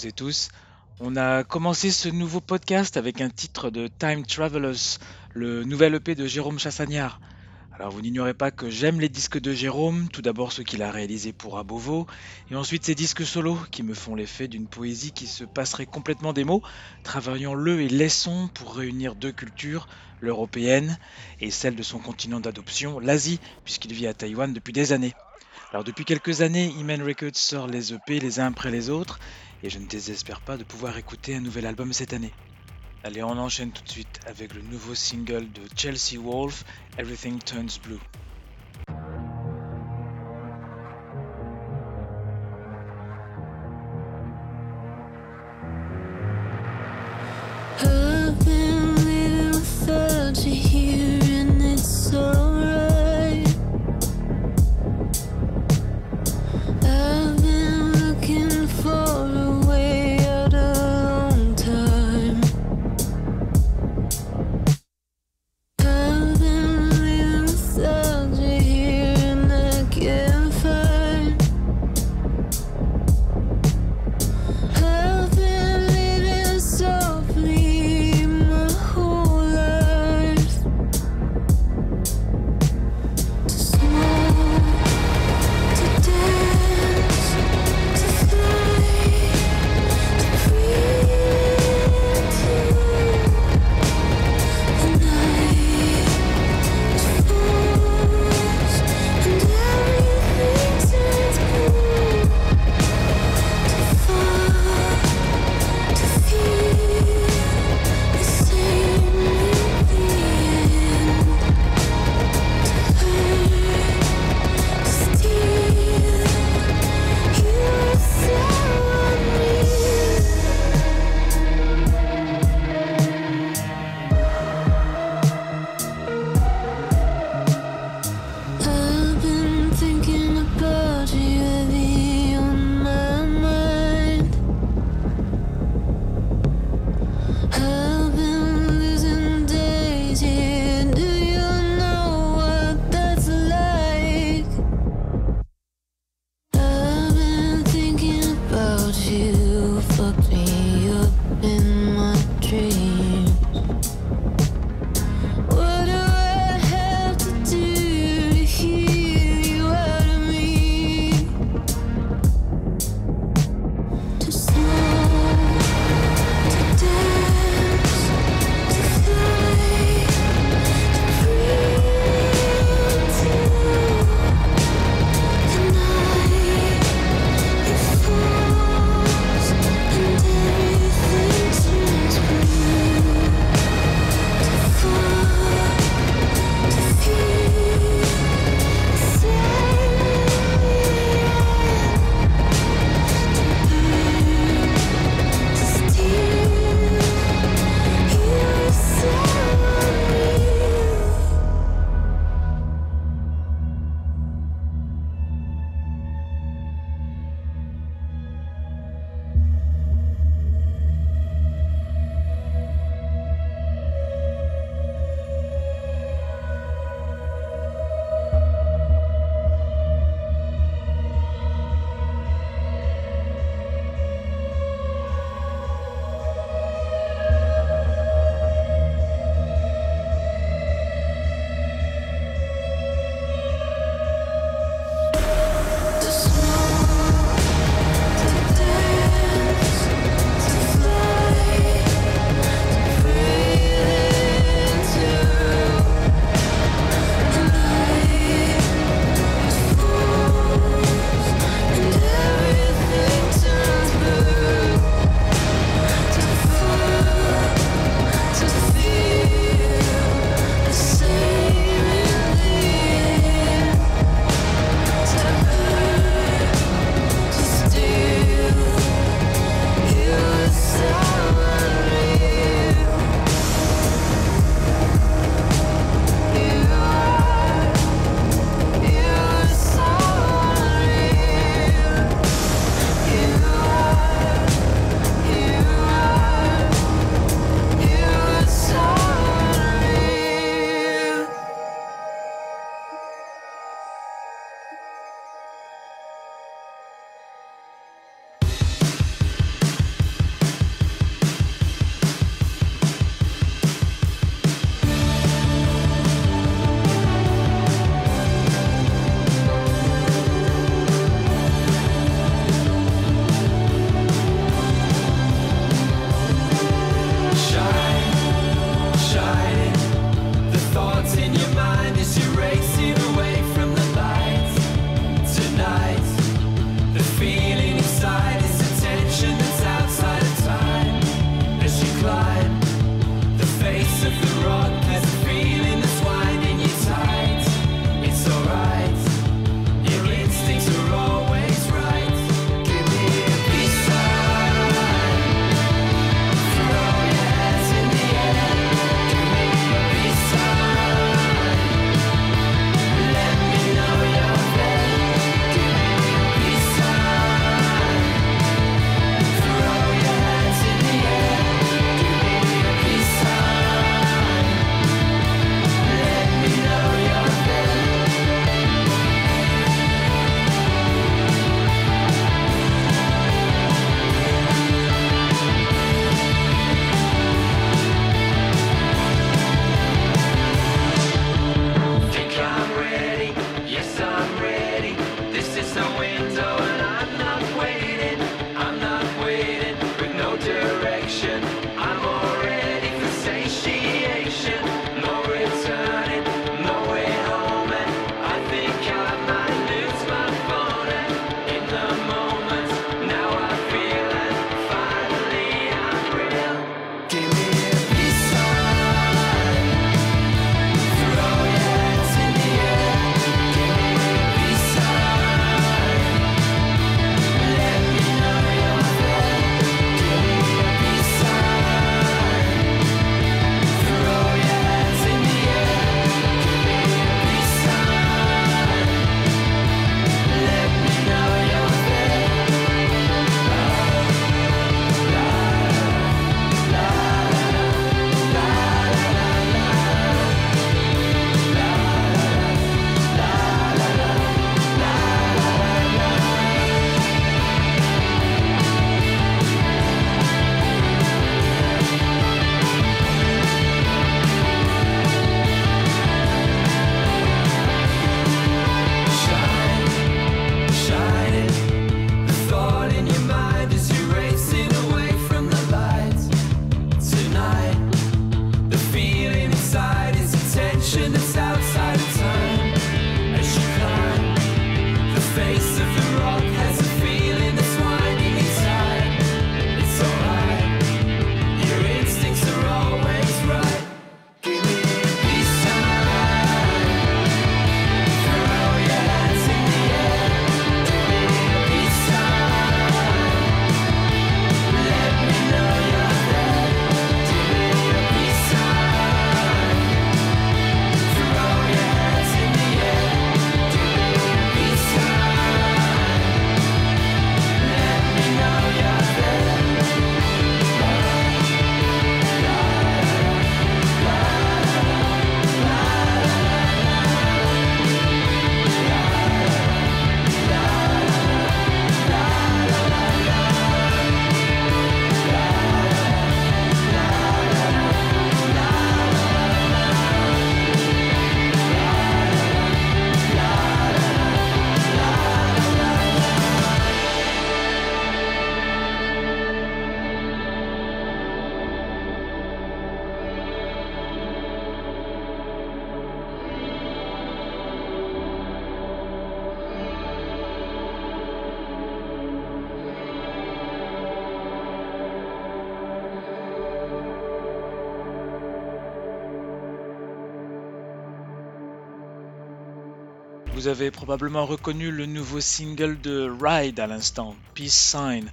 Toutes et tous. On a commencé ce nouveau podcast avec un titre de Time Travelers, le nouvel EP de Jérôme Chassagnard. Alors vous n'ignorez pas que j'aime les disques de Jérôme, tout d'abord ceux qu'il a réalisés pour Abovo, et ensuite ses disques solo qui me font l'effet d'une poésie qui se passerait complètement des mots, travaillant le et les sons pour réunir deux cultures, l'européenne et celle de son continent d'adoption, l'Asie, puisqu'il vit à Taïwan depuis des années. Alors depuis quelques années, Iman Records sort les EP les uns après les autres, et je ne désespère pas de pouvoir écouter un nouvel album cette année. Allez, on enchaîne tout de suite avec le nouveau single de Chelsea Wolf, Everything Turns Blue. Avez probablement reconnu le nouveau single de Ride à l'instant, Peace Sign,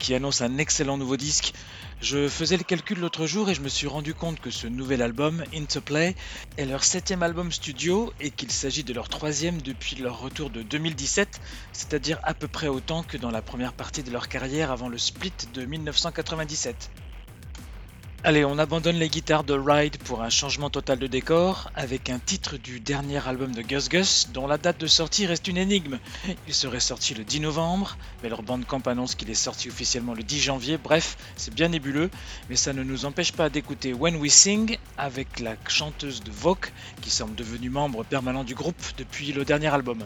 qui annonce un excellent nouveau disque. Je faisais le calcul l'autre jour et je me suis rendu compte que ce nouvel album, Interplay, est leur septième album studio et qu'il s'agit de leur troisième depuis leur retour de 2017, c'est-à-dire à peu près autant que dans la première partie de leur carrière avant le split de 1997. Allez, on abandonne les guitares de Ride pour un changement total de décor avec un titre du dernier album de Gus Gus dont la date de sortie reste une énigme. Il serait sorti le 10 novembre, mais leur bandcamp annonce qu'il est sorti officiellement le 10 janvier. Bref, c'est bien nébuleux, mais ça ne nous empêche pas d'écouter When We Sing avec la chanteuse de Vogue qui semble devenue membre permanent du groupe depuis le dernier album.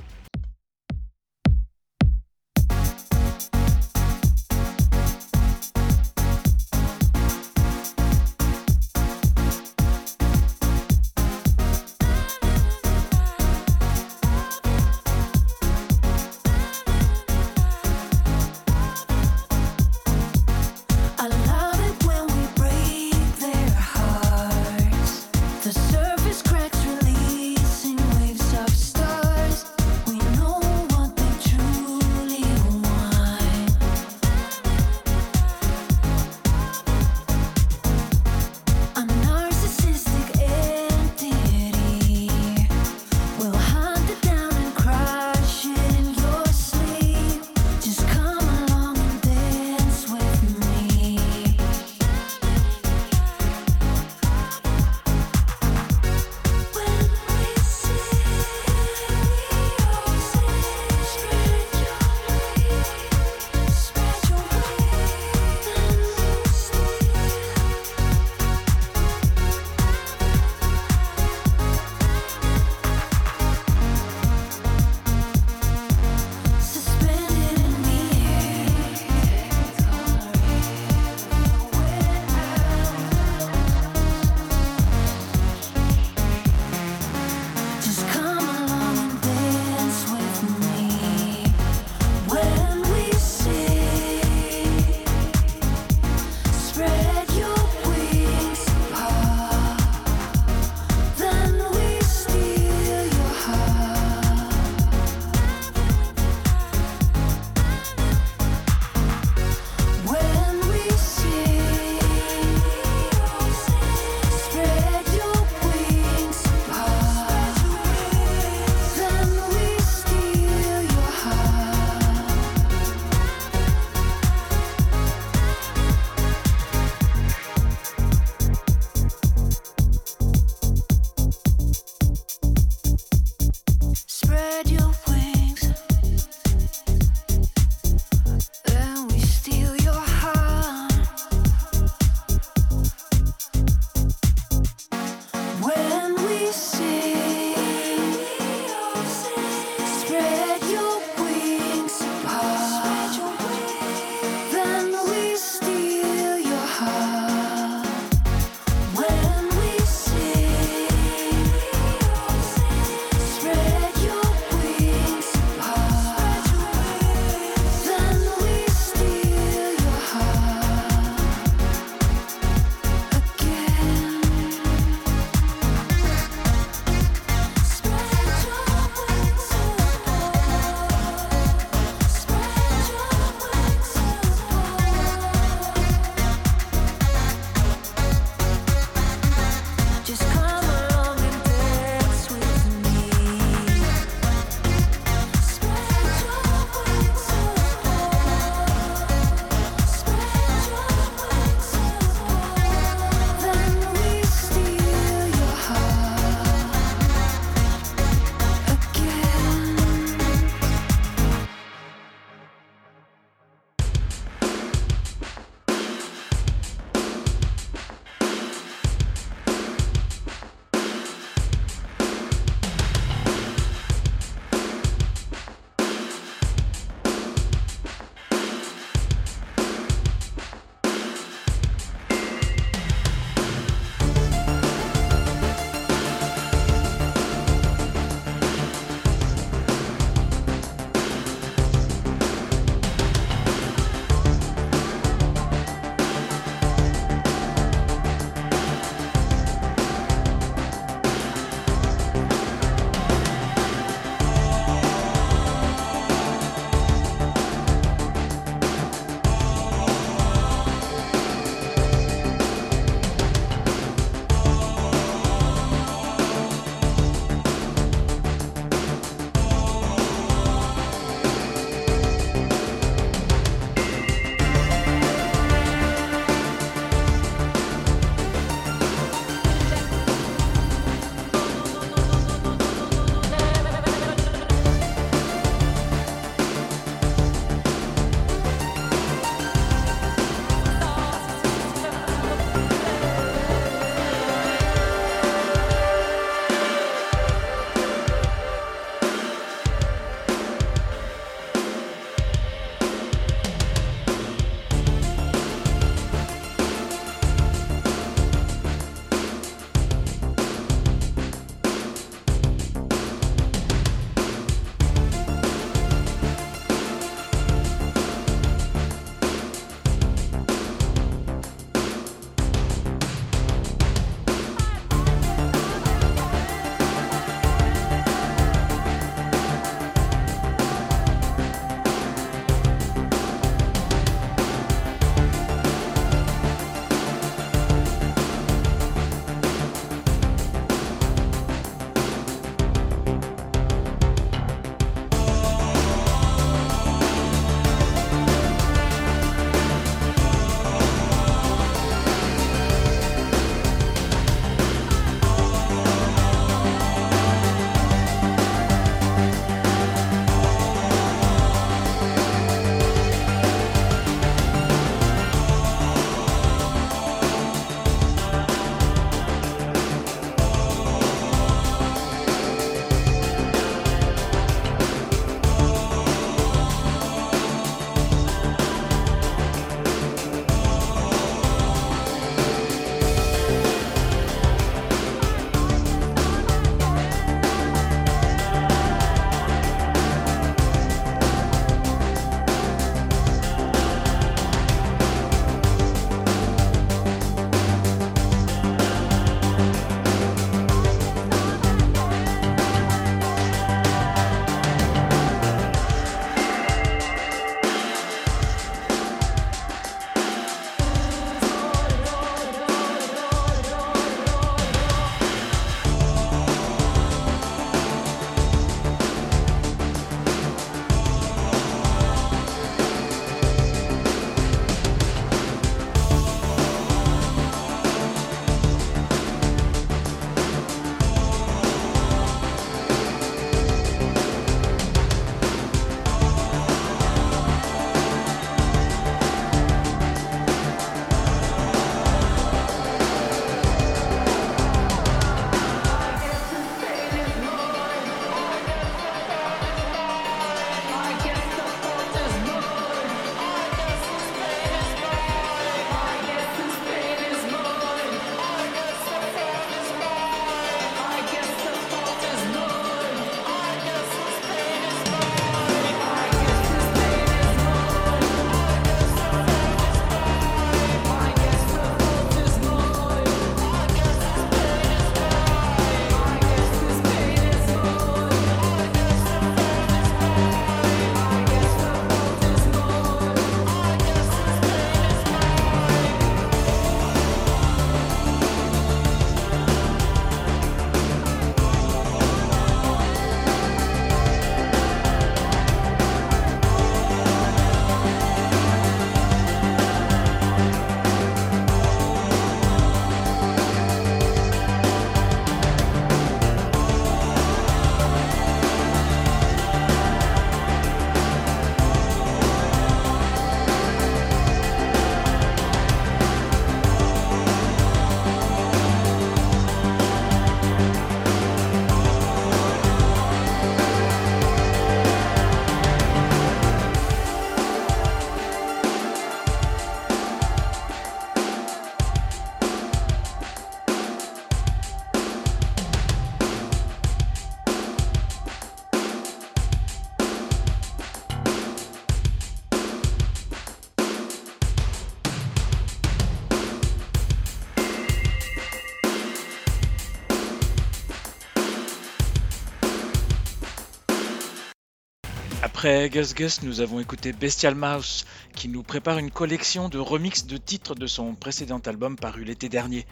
Après Gus Gus, nous avons écouté Bestial Mouse, qui nous prépare une collection de remixes de titres de son précédent album paru l'été dernier.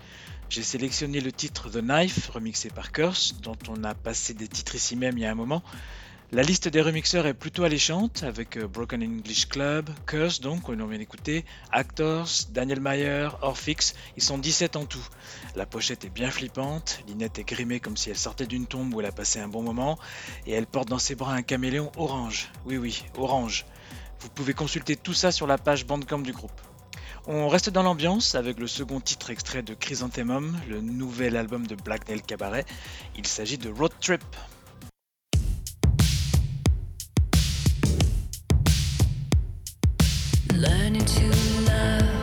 J'ai sélectionné le titre The Knife, remixé par Curse, dont on a passé des titres ici même il y a un moment. La liste des remixeurs est plutôt alléchante, avec euh, Broken English Club, Curse donc, l'on vient d'écouter, Actors, Daniel Mayer, Orfix, ils sont 17 en tout. La pochette est bien flippante, Linette est grimée comme si elle sortait d'une tombe où elle a passé un bon moment, et elle porte dans ses bras un caméléon orange. Oui oui, orange. Vous pouvez consulter tout ça sur la page Bandcamp du groupe. On reste dans l'ambiance avec le second titre extrait de Chrysanthemum, le nouvel album de Black Nail Cabaret. Il s'agit de Road Trip. Learning to love,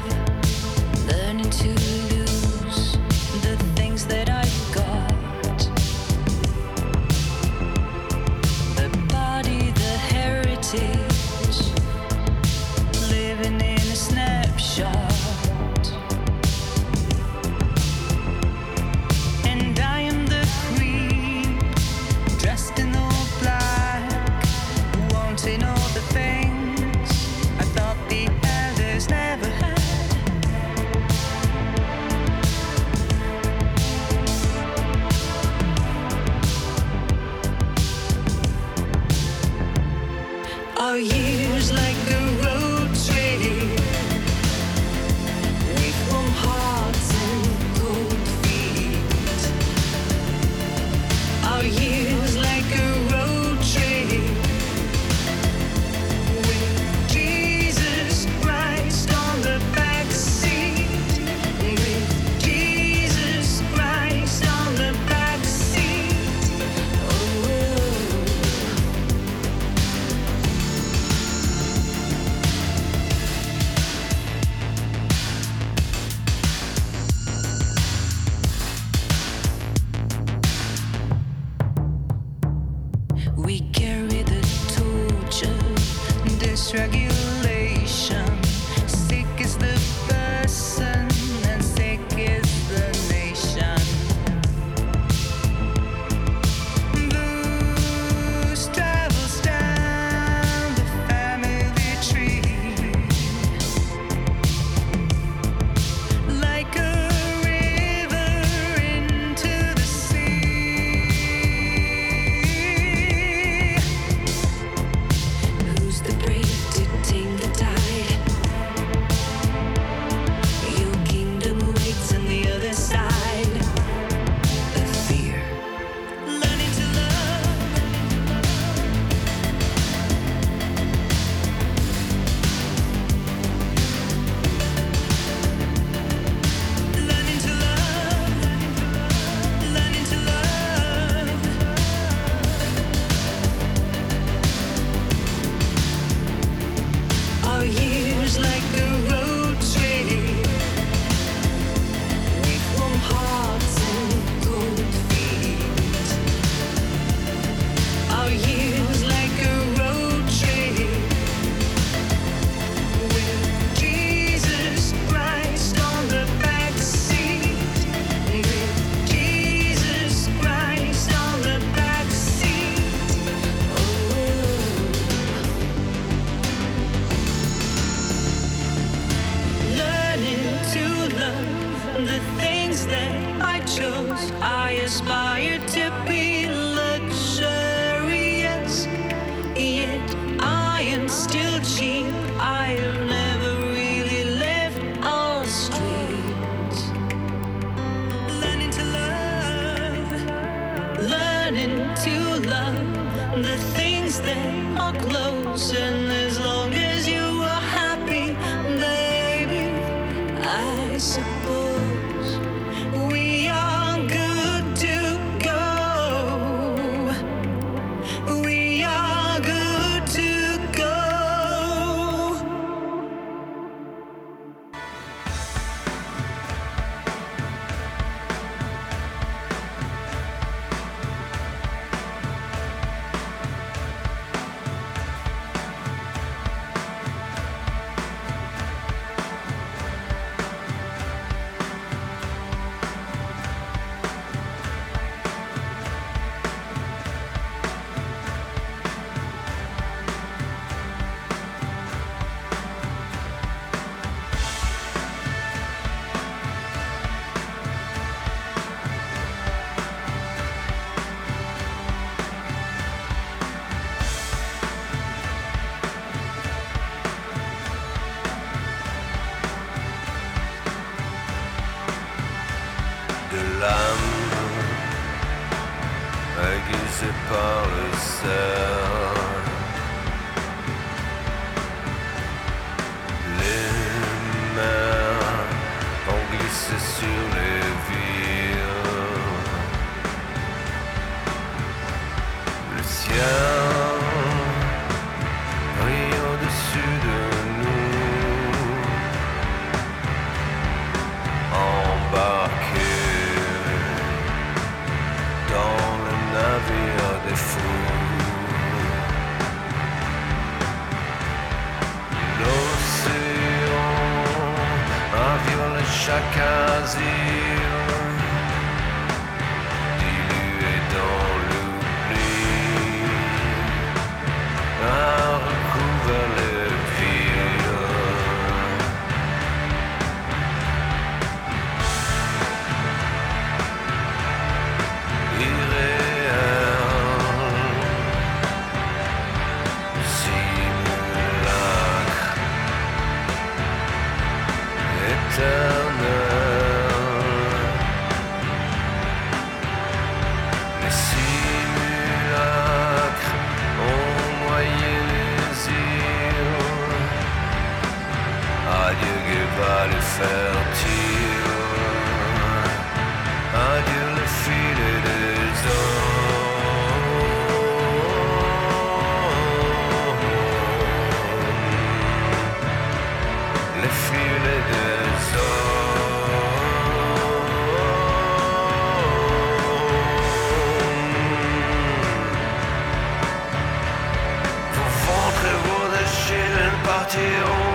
deal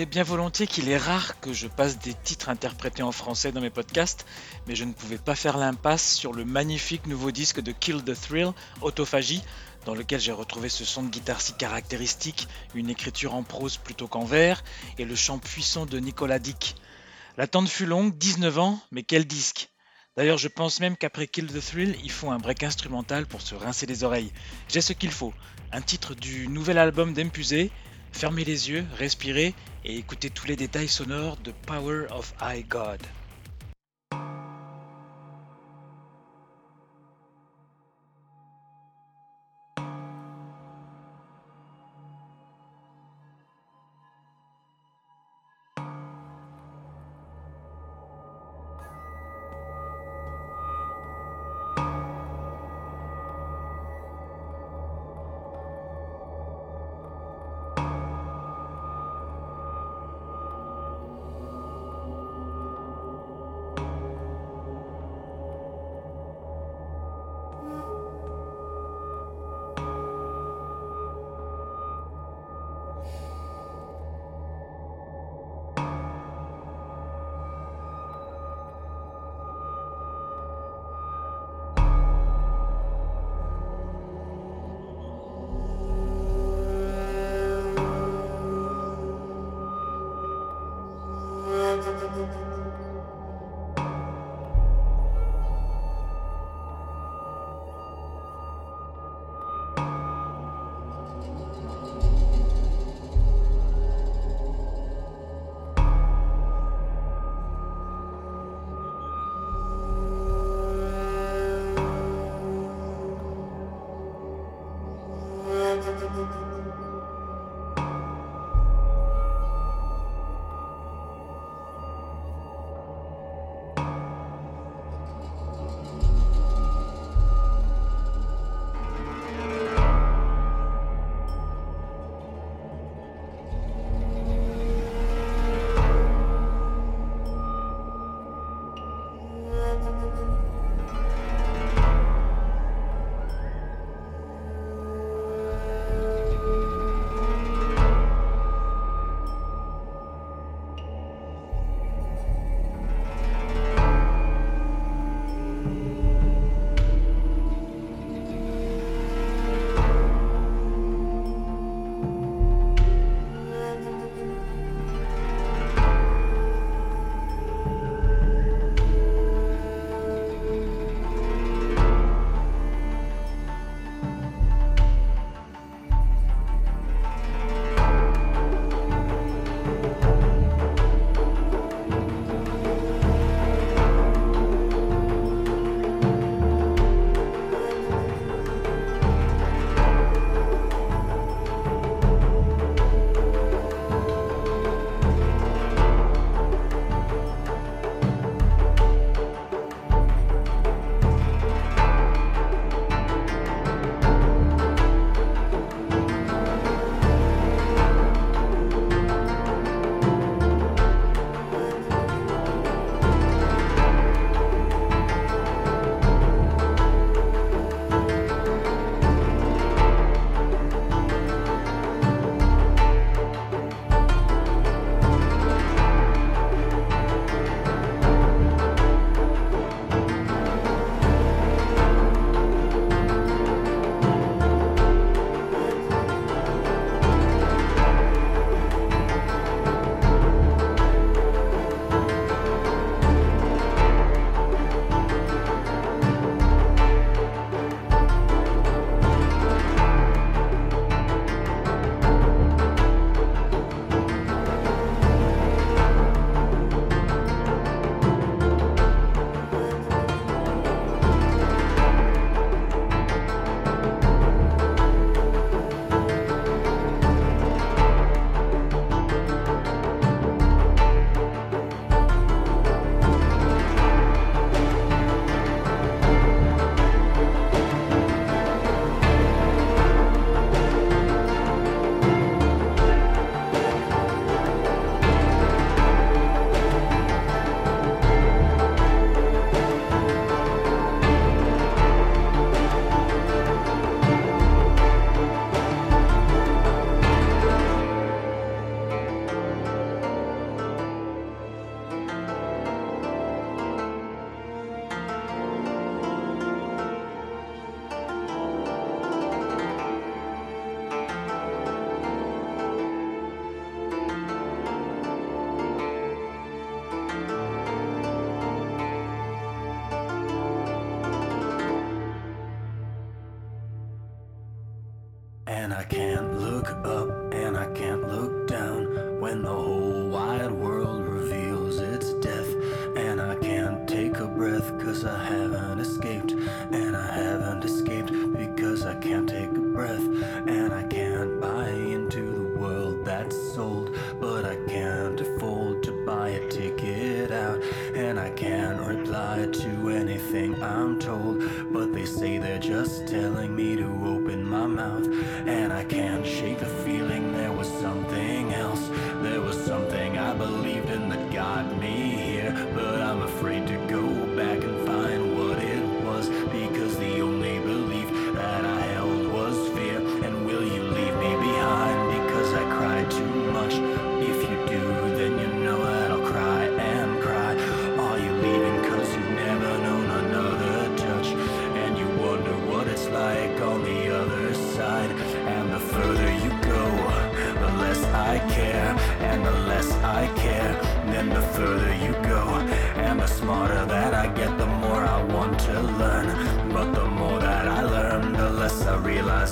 reconnais bien volontiers qu'il est rare que je passe des titres interprétés en français dans mes podcasts, mais je ne pouvais pas faire l'impasse sur le magnifique nouveau disque de Kill the Thrill, Autophagie, dans lequel j'ai retrouvé ce son de guitare si caractéristique, une écriture en prose plutôt qu'en vers, et le chant puissant de Nicolas Dick. L'attente fut longue, 19 ans, mais quel disque D'ailleurs, je pense même qu'après Kill the Thrill, ils font un break instrumental pour se rincer les oreilles. J'ai ce qu'il faut. Un titre du nouvel album d'Empusé. Fermez les yeux, respirez et écoutez tous les détails sonores de Power of High God.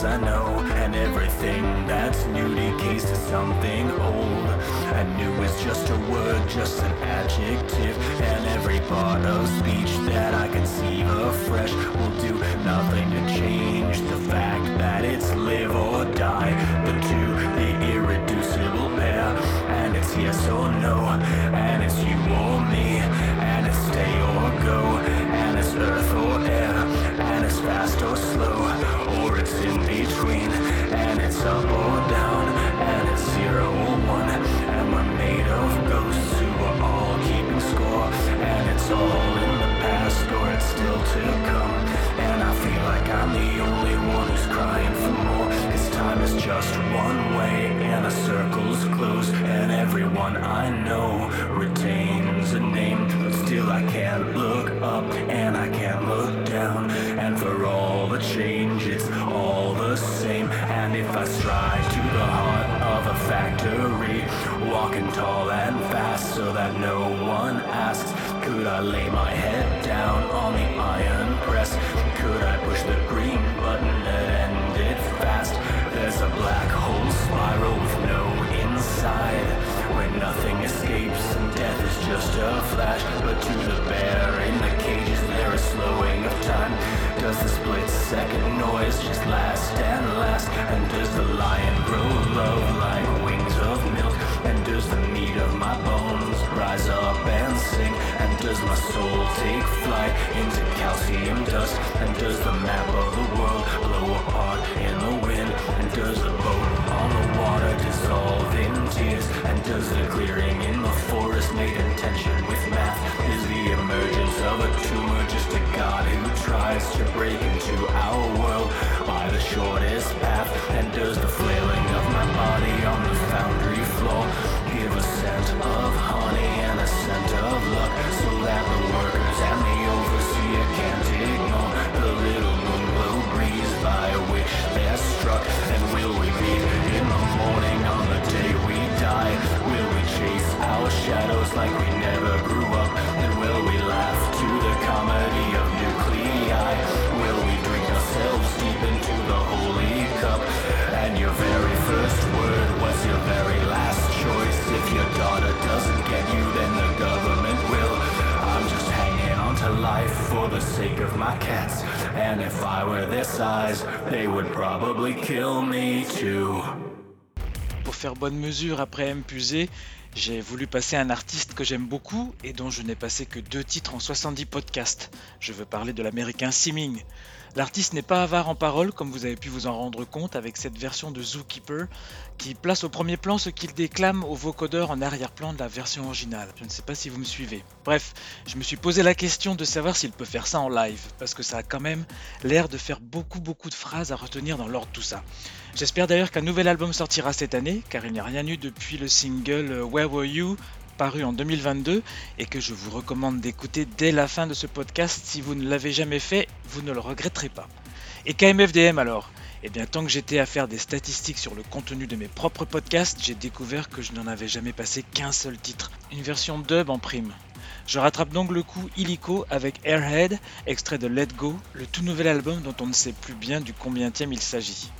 I know. And everything that's new decays to something old. And new is just a word, just an adjective. And every part of speech that I conceive afresh will do nothing to change the fact that it's up or down. And it's zero or one. And we're made of ghosts who are all keeping score. And it's all in the past or it's still to come. And I feel like I'm the only one who's crying for more. Cause time is just one way and the circle's closed. And everyone I know retains a name. But still I can't look up and I can't look down. And for all the change, And I stride to the heart of a factory, walking tall and fast so that no one asks, could I lay my head down on the iron press? Could I push the green button and end it fast? There's a black hole spiral with no inside, where nothing escapes and death is just a flash. But to the bear in the cages, there is slowing of time. Does the split second noise just last and last? And does the lion grow love like soul take flight into calcium dust? And does the map of the world blow apart in the wind? And does the boat on the water dissolve in tears? And does the clearing in the forest made intention with math? Is the emergence of a tumor just a god who tries to break into our world by the shortest path? And does the flailing of my body on the foundry floor give a scent of honey and a scent of luck so that And if I were their size, they would probably kill me too. Pour faire bonne mesure après Puser, j'ai voulu passer un artiste que j'aime beaucoup et dont je n'ai passé que deux titres en 70 podcasts. Je veux parler de l'américain Simming. L'artiste n'est pas avare en paroles, comme vous avez pu vous en rendre compte avec cette version de Zookeeper, qui place au premier plan ce qu'il déclame au vocodeur en arrière-plan de la version originale. Je ne sais pas si vous me suivez. Bref, je me suis posé la question de savoir s'il peut faire ça en live, parce que ça a quand même l'air de faire beaucoup beaucoup de phrases à retenir dans l'ordre tout ça. J'espère d'ailleurs qu'un nouvel album sortira cette année, car il n'y a rien eu depuis le single euh, Where Were You paru en 2022 et que je vous recommande d'écouter dès la fin de ce podcast. Si vous ne l'avez jamais fait, vous ne le regretterez pas. Et KMFDM alors? Eh bien, tant que j'étais à faire des statistiques sur le contenu de mes propres podcasts, j'ai découvert que je n'en avais jamais passé qu'un seul titre, une version dub en prime. Je rattrape donc le coup illico avec Airhead, extrait de Let Go, le tout nouvel album dont on ne sait plus bien du combientième il s'agit.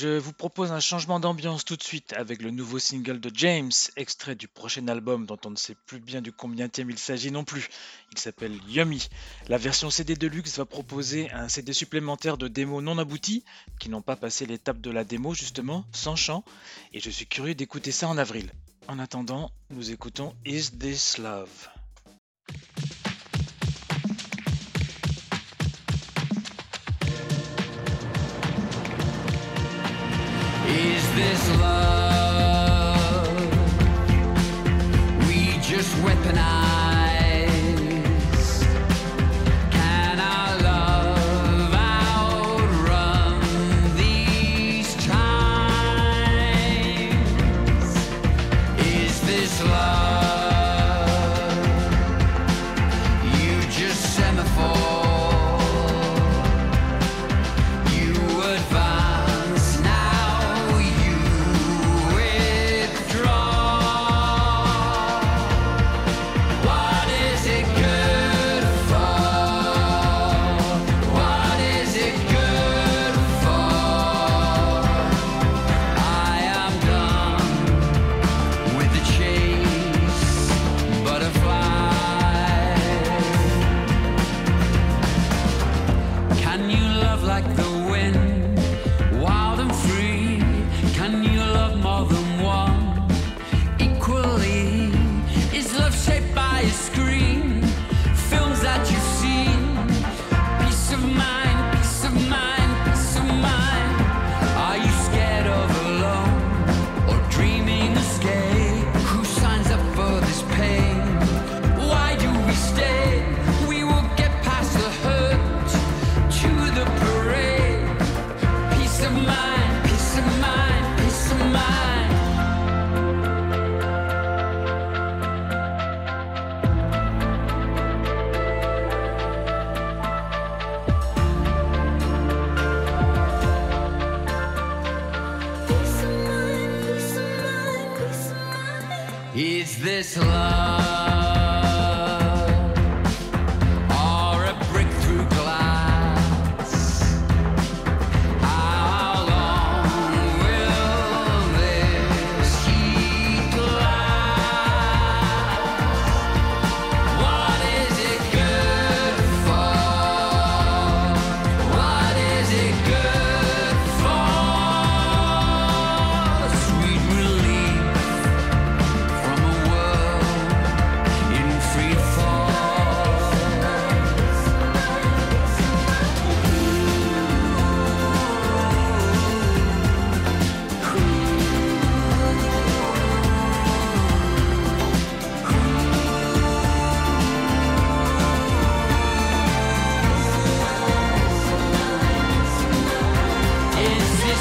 Je vous propose un changement d'ambiance tout de suite avec le nouveau single de James, extrait du prochain album dont on ne sait plus bien du combienième il s'agit non plus. Il s'appelle Yummy. La version CD Deluxe va proposer un CD supplémentaire de démos non abouties, qui n'ont pas passé l'étape de la démo justement, sans chant, et je suis curieux d'écouter ça en avril. En attendant, nous écoutons Is This Love? Is this love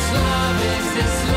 suaves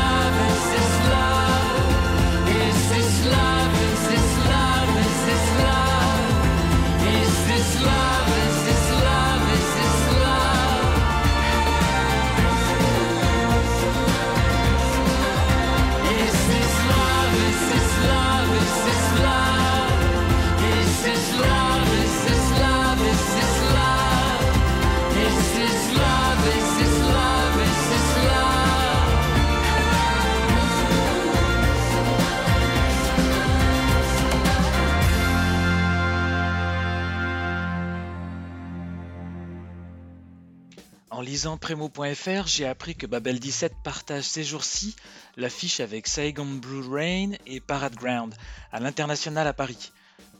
lisant Premo.fr, j'ai appris que Babel 17 partage ces jours-ci l'affiche avec Saigon Blue Rain et Parade Ground à l'international à Paris.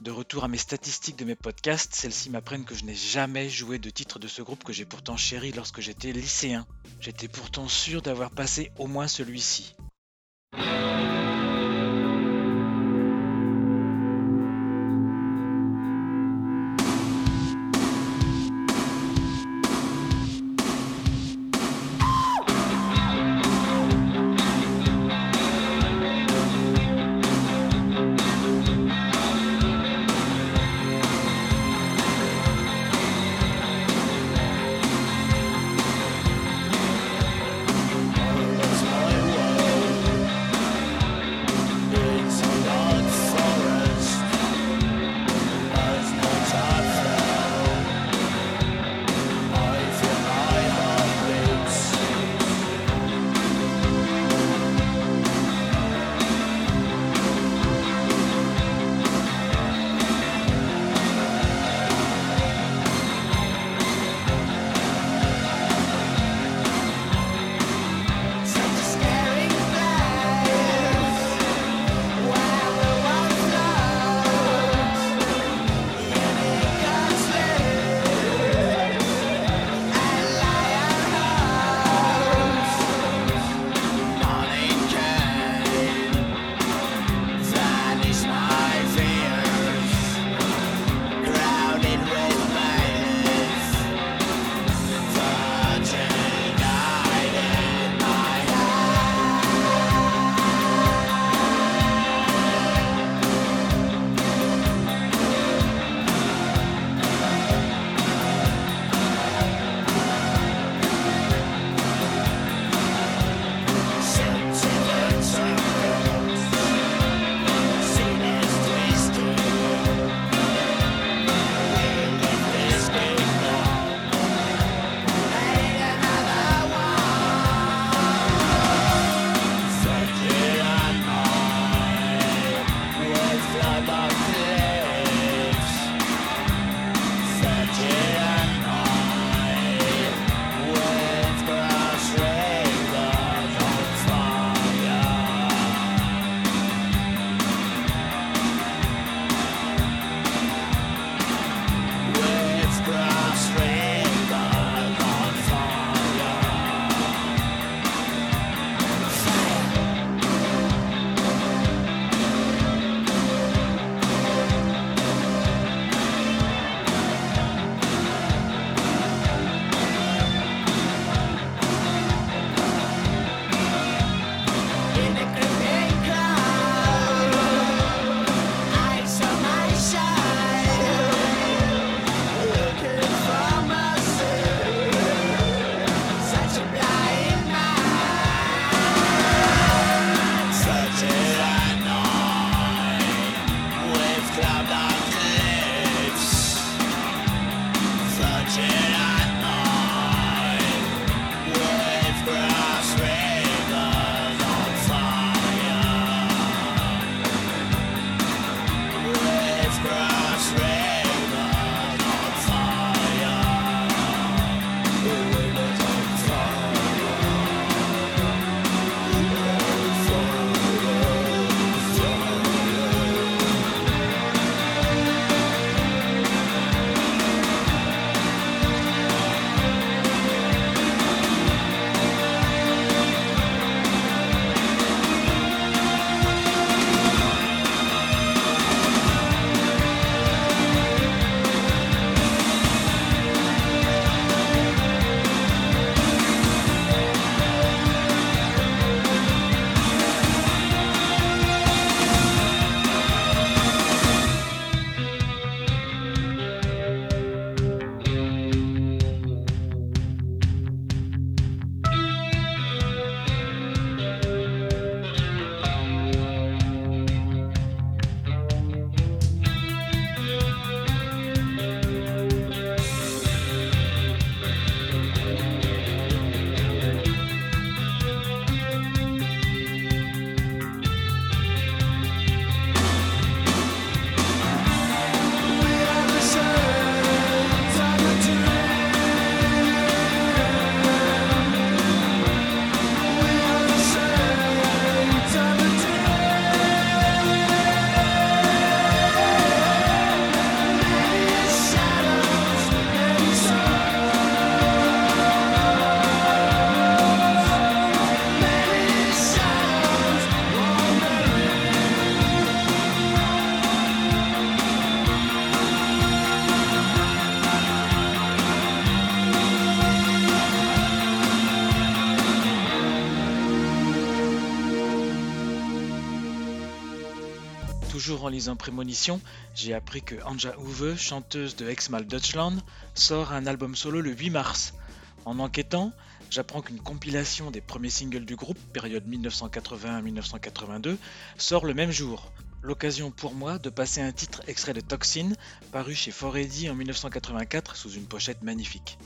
De retour à mes statistiques de mes podcasts, celles-ci m'apprennent que je n'ai jamais joué de titre de ce groupe que j'ai pourtant chéri lorsque j'étais lycéen. J'étais pourtant sûr d'avoir passé au moins celui-ci. En lisant Prémonition, j'ai appris que Anja Uwe, chanteuse de Exmal Deutschland, sort un album solo le 8 mars. En enquêtant, j'apprends qu'une compilation des premiers singles du groupe, période 1981-1982, sort le même jour. L'occasion pour moi de passer un titre extrait de Toxin, paru chez Foredi en 1984 sous une pochette magnifique.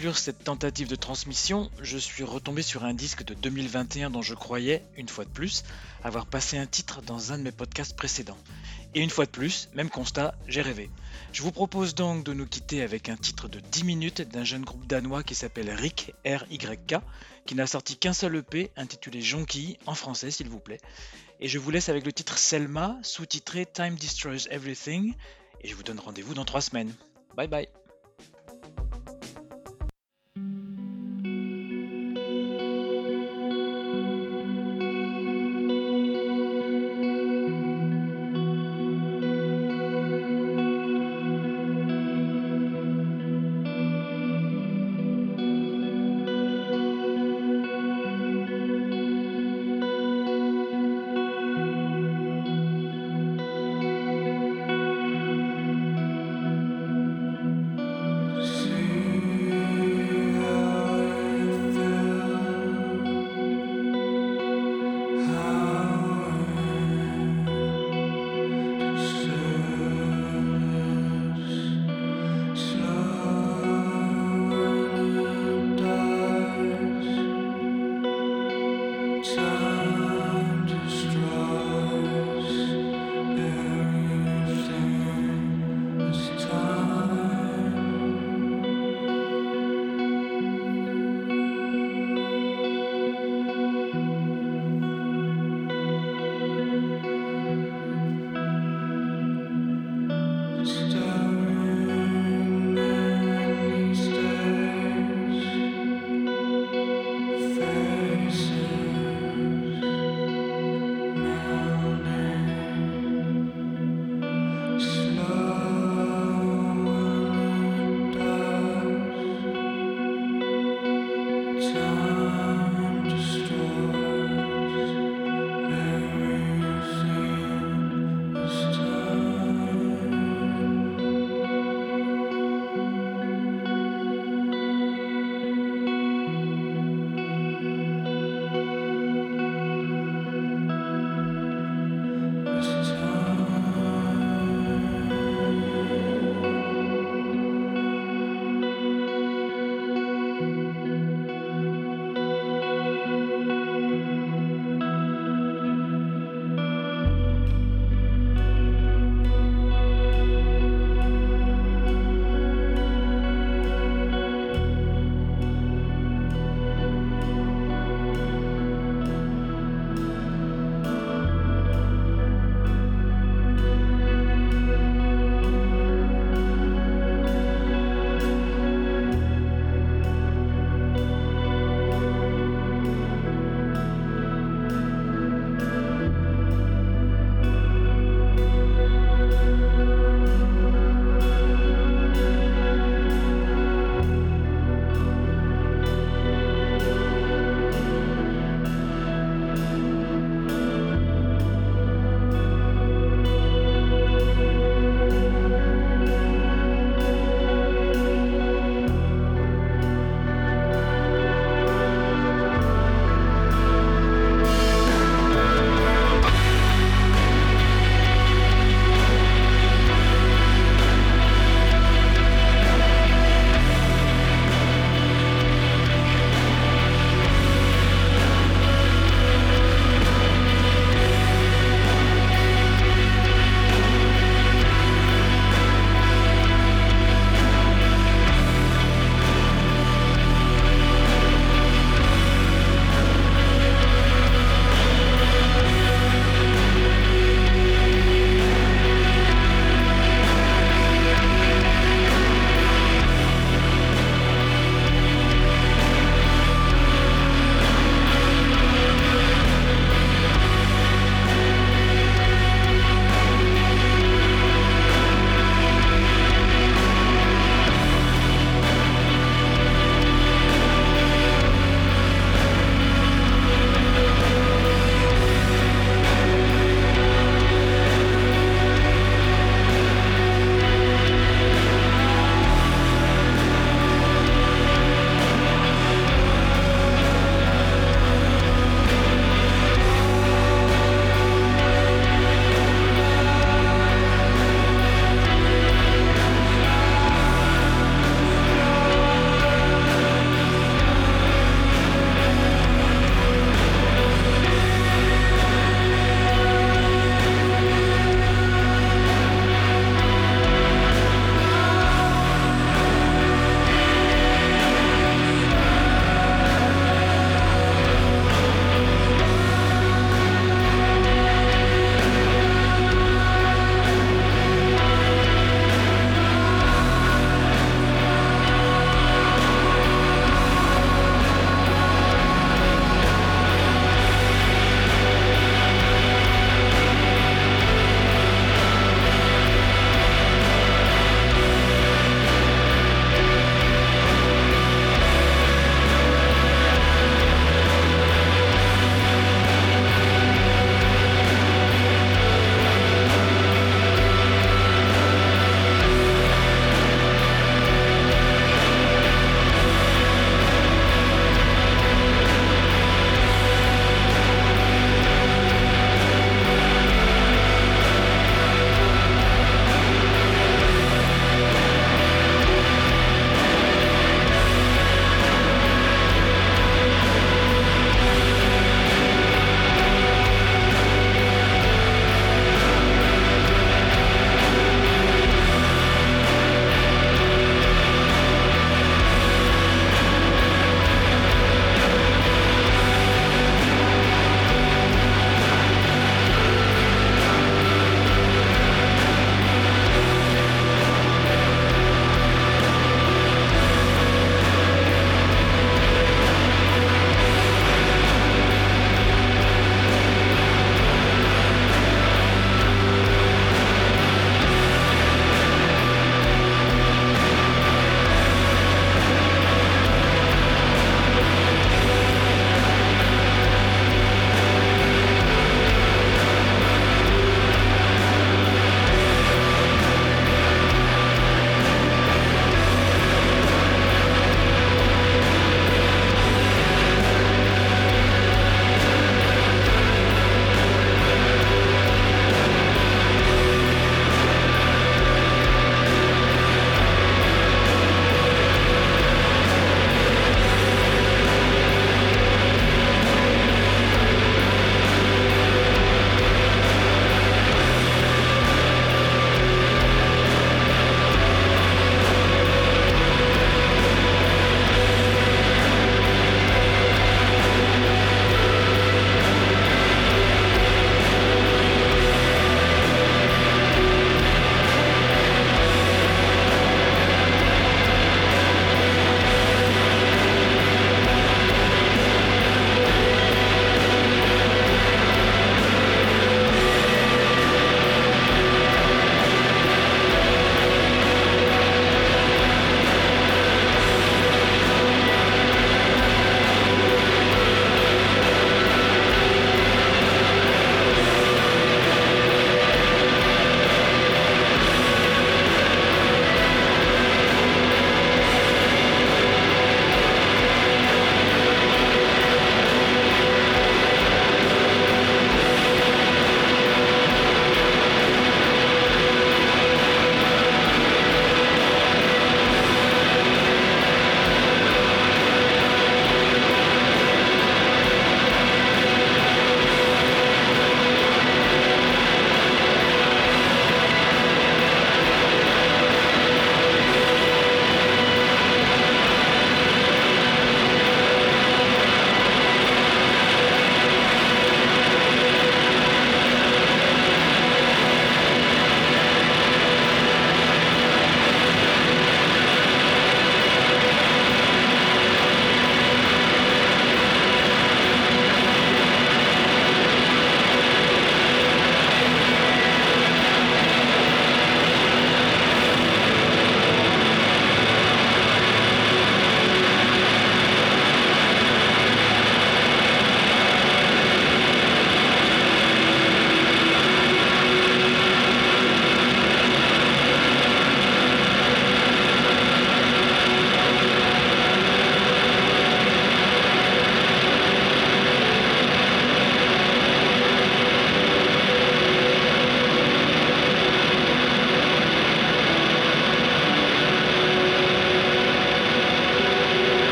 Conclure cette tentative de transmission, je suis retombé sur un disque de 2021 dont je croyais, une fois de plus, avoir passé un titre dans un de mes podcasts précédents. Et une fois de plus, même constat, j'ai rêvé. Je vous propose donc de nous quitter avec un titre de 10 minutes d'un jeune groupe danois qui s'appelle Rick, R-Y-K, qui n'a sorti qu'un seul EP intitulé Jonquille, en français s'il vous plaît. Et je vous laisse avec le titre Selma, sous-titré Time Destroys Everything, et je vous donne rendez-vous dans 3 semaines. Bye bye